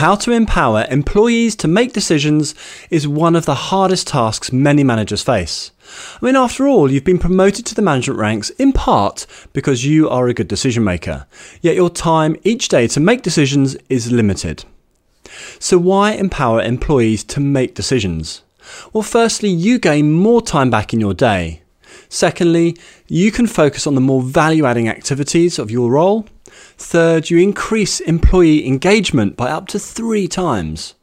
how to empower employees to make decisions is one of the hardest tasks many managers face. I mean, after all, you've been promoted to the management ranks in part because you are a good decision maker, yet your time each day to make decisions is limited. So, why empower employees to make decisions? Well, firstly, you gain more time back in your day. Secondly, you can focus on the more value adding activities of your role. Third, you increase employee engagement by up to three times.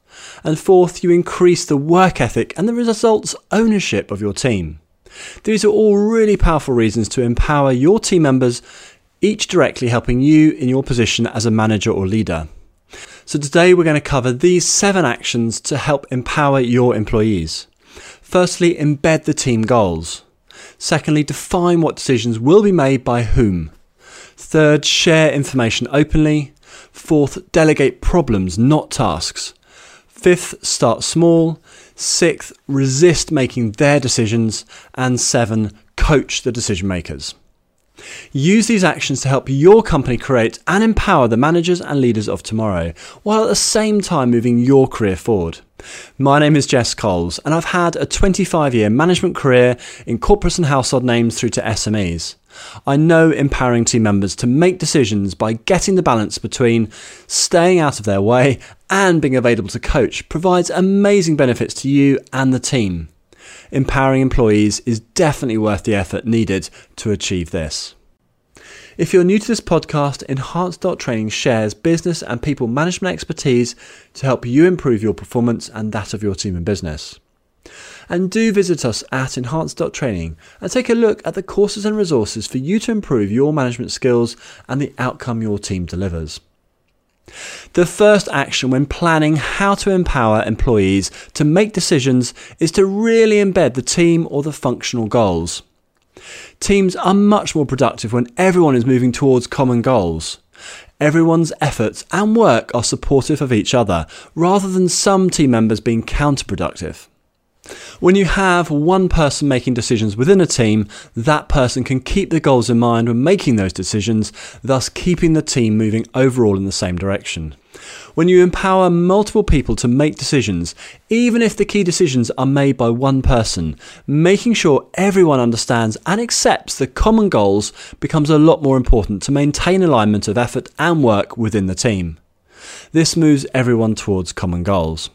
And fourth, you increase the work ethic and the results ownership of your team. These are all really powerful reasons to empower your team members, each directly helping you in your position as a manager or leader. So, today we're going to cover these seven actions to help empower your employees. Firstly, embed the team goals. Secondly, define what decisions will be made by whom. Third, share information openly. Fourth, delegate problems, not tasks. Fifth, start small. Sixth, resist making their decisions. And seven, coach the decision makers. Use these actions to help your company create and empower the managers and leaders of tomorrow, while at the same time moving your career forward. My name is Jess Coles, and I've had a 25 year management career in corporates and household names through to SMEs. I know empowering team members to make decisions by getting the balance between staying out of their way and being available to coach provides amazing benefits to you and the team empowering employees is definitely worth the effort needed to achieve this. If you're new to this podcast, Enhance Training shares business and people management expertise to help you improve your performance and that of your team and business. And do visit us at Enhance Training and take a look at the courses and resources for you to improve your management skills and the outcome your team delivers. The first action when planning how to empower employees to make decisions is to really embed the team or the functional goals. Teams are much more productive when everyone is moving towards common goals. Everyone's efforts and work are supportive of each other, rather than some team members being counterproductive. When you have one person making decisions within a team, that person can keep the goals in mind when making those decisions, thus keeping the team moving overall in the same direction. When you empower multiple people to make decisions, even if the key decisions are made by one person, making sure everyone understands and accepts the common goals becomes a lot more important to maintain alignment of effort and work within the team. This moves everyone towards common goals.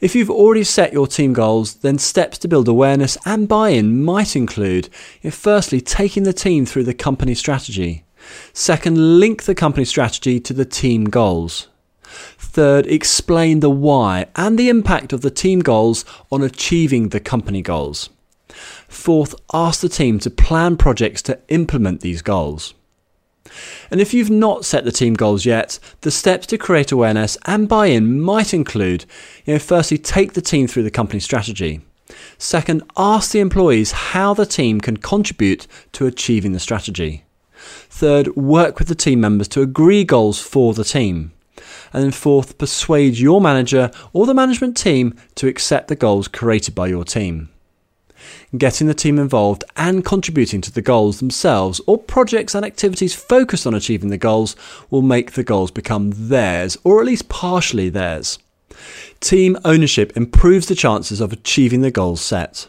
If you've already set your team goals, then steps to build awareness and buy in might include firstly, taking the team through the company strategy. Second, link the company strategy to the team goals. Third, explain the why and the impact of the team goals on achieving the company goals. Fourth, ask the team to plan projects to implement these goals. And if you've not set the team goals yet, the steps to create awareness and buy in might include you know, firstly, take the team through the company strategy. Second, ask the employees how the team can contribute to achieving the strategy. Third, work with the team members to agree goals for the team. And then fourth, persuade your manager or the management team to accept the goals created by your team getting the team involved and contributing to the goals themselves or projects and activities focused on achieving the goals will make the goals become theirs or at least partially theirs. Team ownership improves the chances of achieving the goals set.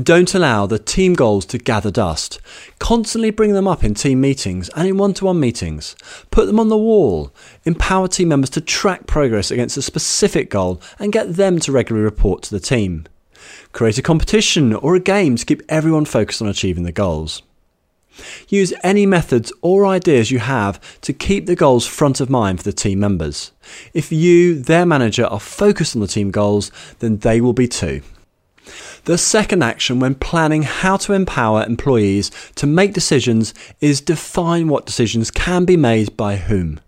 Don't allow the team goals to gather dust. Constantly bring them up in team meetings and in one to one meetings. Put them on the wall. Empower team members to track progress against a specific goal and get them to regularly report to the team. Create a competition or a game to keep everyone focused on achieving the goals. Use any methods or ideas you have to keep the goals front of mind for the team members. If you, their manager, are focused on the team goals, then they will be too. The second action when planning how to empower employees to make decisions is define what decisions can be made by whom.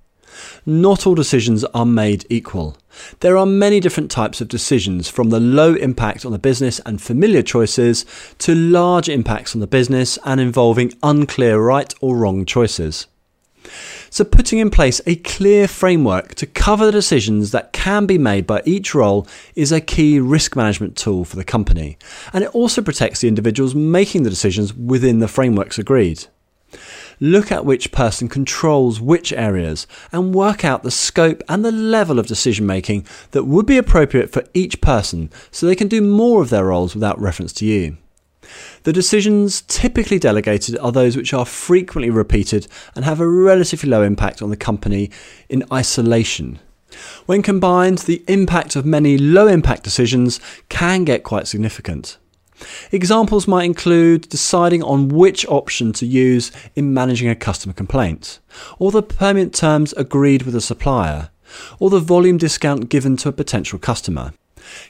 Not all decisions are made equal. There are many different types of decisions, from the low impact on the business and familiar choices to large impacts on the business and involving unclear right or wrong choices. So, putting in place a clear framework to cover the decisions that can be made by each role is a key risk management tool for the company, and it also protects the individuals making the decisions within the frameworks agreed. Look at which person controls which areas and work out the scope and the level of decision making that would be appropriate for each person so they can do more of their roles without reference to you. The decisions typically delegated are those which are frequently repeated and have a relatively low impact on the company in isolation. When combined, the impact of many low impact decisions can get quite significant. Examples might include deciding on which option to use in managing a customer complaint, or the payment terms agreed with a supplier, or the volume discount given to a potential customer.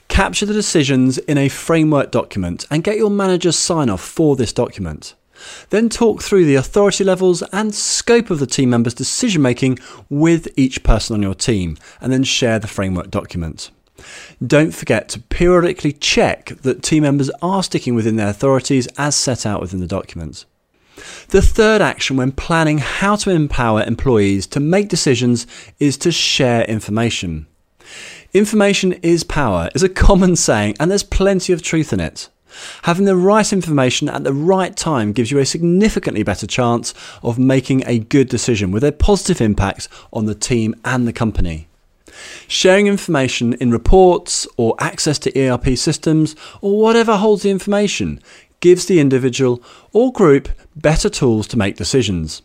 Capture the decisions in a framework document and get your manager's sign off for this document. Then talk through the authority levels and scope of the team members' decision making with each person on your team, and then share the framework document. Don't forget to periodically check that team members are sticking within their authorities as set out within the document. The third action when planning how to empower employees to make decisions is to share information. Information is power is a common saying, and there's plenty of truth in it. Having the right information at the right time gives you a significantly better chance of making a good decision with a positive impact on the team and the company. Sharing information in reports or access to ERP systems or whatever holds the information gives the individual or group better tools to make decisions.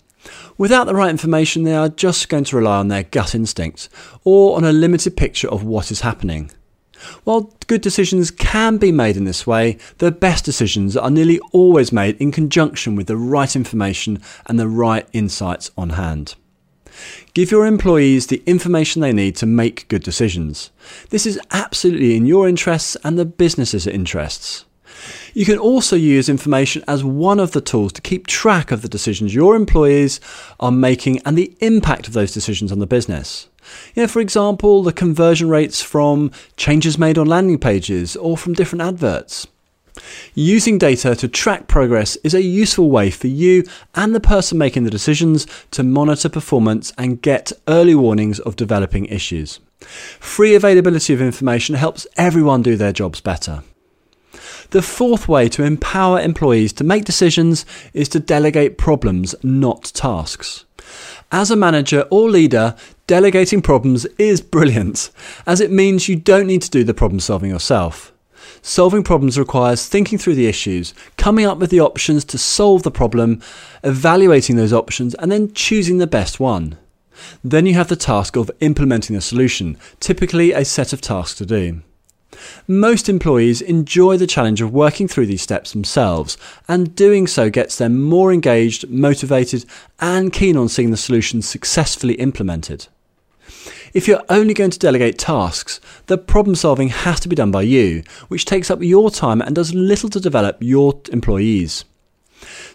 Without the right information, they are just going to rely on their gut instinct or on a limited picture of what is happening. While good decisions can be made in this way, the best decisions are nearly always made in conjunction with the right information and the right insights on hand. Give your employees the information they need to make good decisions. This is absolutely in your interests and the business's interests. You can also use information as one of the tools to keep track of the decisions your employees are making and the impact of those decisions on the business. You know, for example, the conversion rates from changes made on landing pages or from different adverts. Using data to track progress is a useful way for you and the person making the decisions to monitor performance and get early warnings of developing issues. Free availability of information helps everyone do their jobs better. The fourth way to empower employees to make decisions is to delegate problems, not tasks. As a manager or leader, delegating problems is brilliant, as it means you don't need to do the problem solving yourself. Solving problems requires thinking through the issues, coming up with the options to solve the problem, evaluating those options, and then choosing the best one. Then you have the task of implementing the solution, typically a set of tasks to do. Most employees enjoy the challenge of working through these steps themselves, and doing so gets them more engaged, motivated, and keen on seeing the solution successfully implemented. If you're only going to delegate tasks, the problem solving has to be done by you, which takes up your time and does little to develop your employees.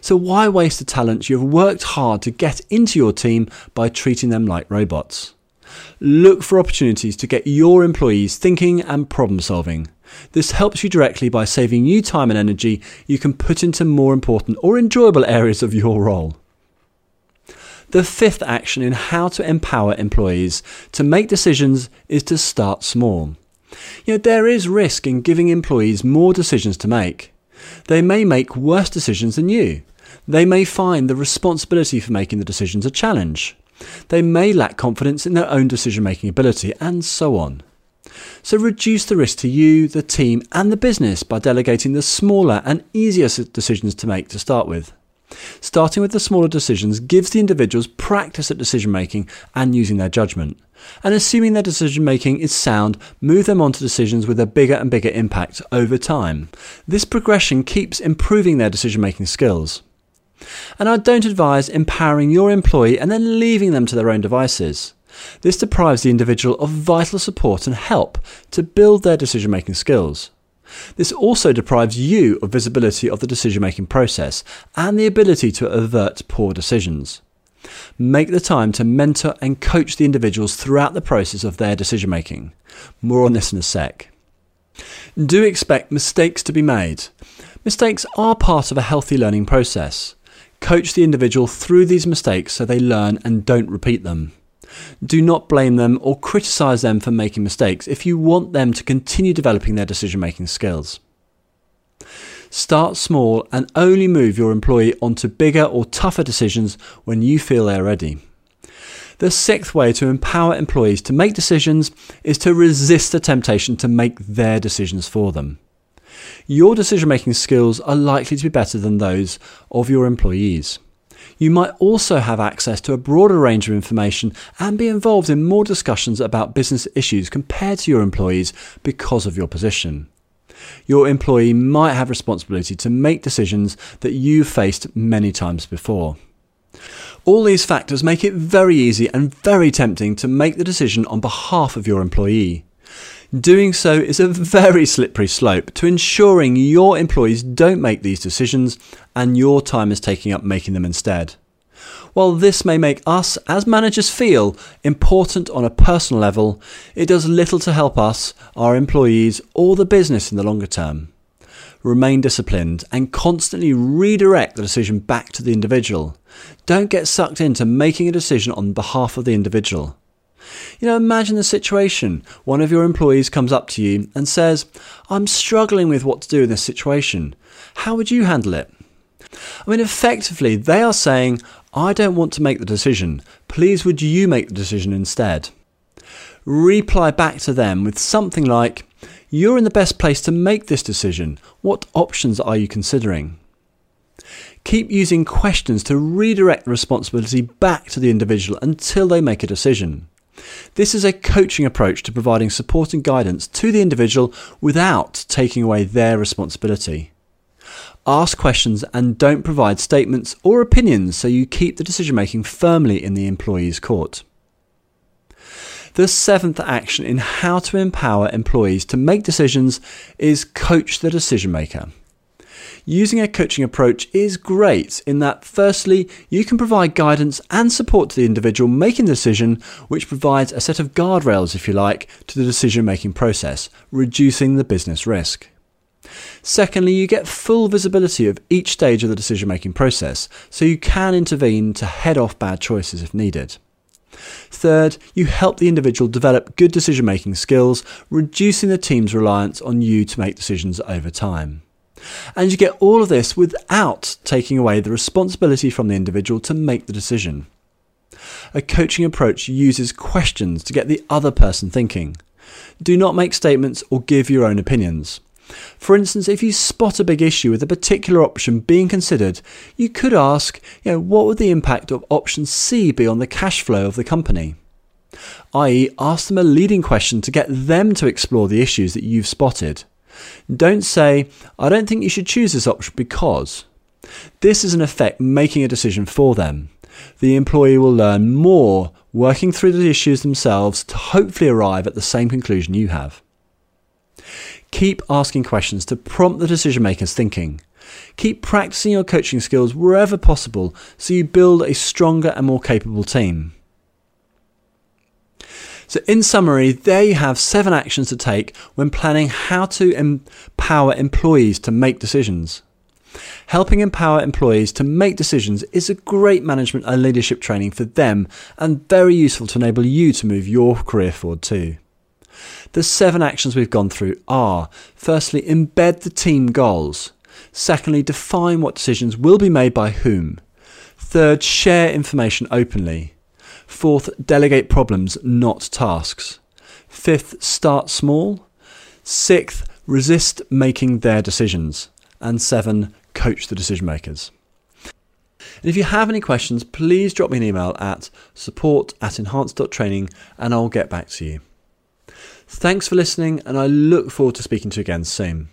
So, why waste the talent you have worked hard to get into your team by treating them like robots? Look for opportunities to get your employees thinking and problem solving. This helps you directly by saving you time and energy you can put into more important or enjoyable areas of your role. The fifth action in how to empower employees to make decisions is to start small. You know, there is risk in giving employees more decisions to make. They may make worse decisions than you. They may find the responsibility for making the decisions a challenge. They may lack confidence in their own decision making ability, and so on. So reduce the risk to you, the team, and the business by delegating the smaller and easier decisions to make to start with. Starting with the smaller decisions gives the individuals practice at decision making and using their judgment. And assuming their decision making is sound, move them on to decisions with a bigger and bigger impact over time. This progression keeps improving their decision making skills. And I don't advise empowering your employee and then leaving them to their own devices. This deprives the individual of vital support and help to build their decision making skills. This also deprives you of visibility of the decision making process and the ability to avert poor decisions. Make the time to mentor and coach the individuals throughout the process of their decision making. More on this in a sec. Do expect mistakes to be made. Mistakes are part of a healthy learning process. Coach the individual through these mistakes so they learn and don't repeat them. Do not blame them or criticize them for making mistakes if you want them to continue developing their decision making skills. Start small and only move your employee onto bigger or tougher decisions when you feel they're ready. The sixth way to empower employees to make decisions is to resist the temptation to make their decisions for them. Your decision making skills are likely to be better than those of your employees. You might also have access to a broader range of information and be involved in more discussions about business issues compared to your employees because of your position. Your employee might have responsibility to make decisions that you've faced many times before. All these factors make it very easy and very tempting to make the decision on behalf of your employee. Doing so is a very slippery slope to ensuring your employees don't make these decisions and your time is taking up making them instead. While this may make us as managers feel important on a personal level, it does little to help us, our employees, or the business in the longer term. Remain disciplined and constantly redirect the decision back to the individual. Don't get sucked into making a decision on behalf of the individual. You know, imagine the situation. One of your employees comes up to you and says, I'm struggling with what to do in this situation. How would you handle it? I mean, effectively, they are saying, I don't want to make the decision. Please, would you make the decision instead? Reply back to them with something like, You're in the best place to make this decision. What options are you considering? Keep using questions to redirect the responsibility back to the individual until they make a decision. This is a coaching approach to providing support and guidance to the individual without taking away their responsibility. Ask questions and don't provide statements or opinions so you keep the decision making firmly in the employee's court. The seventh action in how to empower employees to make decisions is coach the decision maker. Using a coaching approach is great in that, firstly, you can provide guidance and support to the individual making the decision, which provides a set of guardrails, if you like, to the decision making process, reducing the business risk. Secondly, you get full visibility of each stage of the decision making process, so you can intervene to head off bad choices if needed. Third, you help the individual develop good decision making skills, reducing the team's reliance on you to make decisions over time. And you get all of this without taking away the responsibility from the individual to make the decision. A coaching approach uses questions to get the other person thinking. Do not make statements or give your own opinions. For instance, if you spot a big issue with a particular option being considered, you could ask, you know, what would the impact of option C be on the cash flow of the company? i.e., ask them a leading question to get them to explore the issues that you've spotted. Don't say, I don't think you should choose this option because. This is in effect making a decision for them. The employee will learn more working through the issues themselves to hopefully arrive at the same conclusion you have. Keep asking questions to prompt the decision maker's thinking. Keep practicing your coaching skills wherever possible so you build a stronger and more capable team. So, in summary, there you have seven actions to take when planning how to empower employees to make decisions. Helping empower employees to make decisions is a great management and leadership training for them and very useful to enable you to move your career forward too. The seven actions we've gone through are firstly, embed the team goals. Secondly, define what decisions will be made by whom. Third, share information openly. Fourth, delegate problems, not tasks. Fifth, start small. Sixth, resist making their decisions. And seven, coach the decision makers. And if you have any questions, please drop me an email at support at enhance.training and I'll get back to you. Thanks for listening, and I look forward to speaking to you again soon.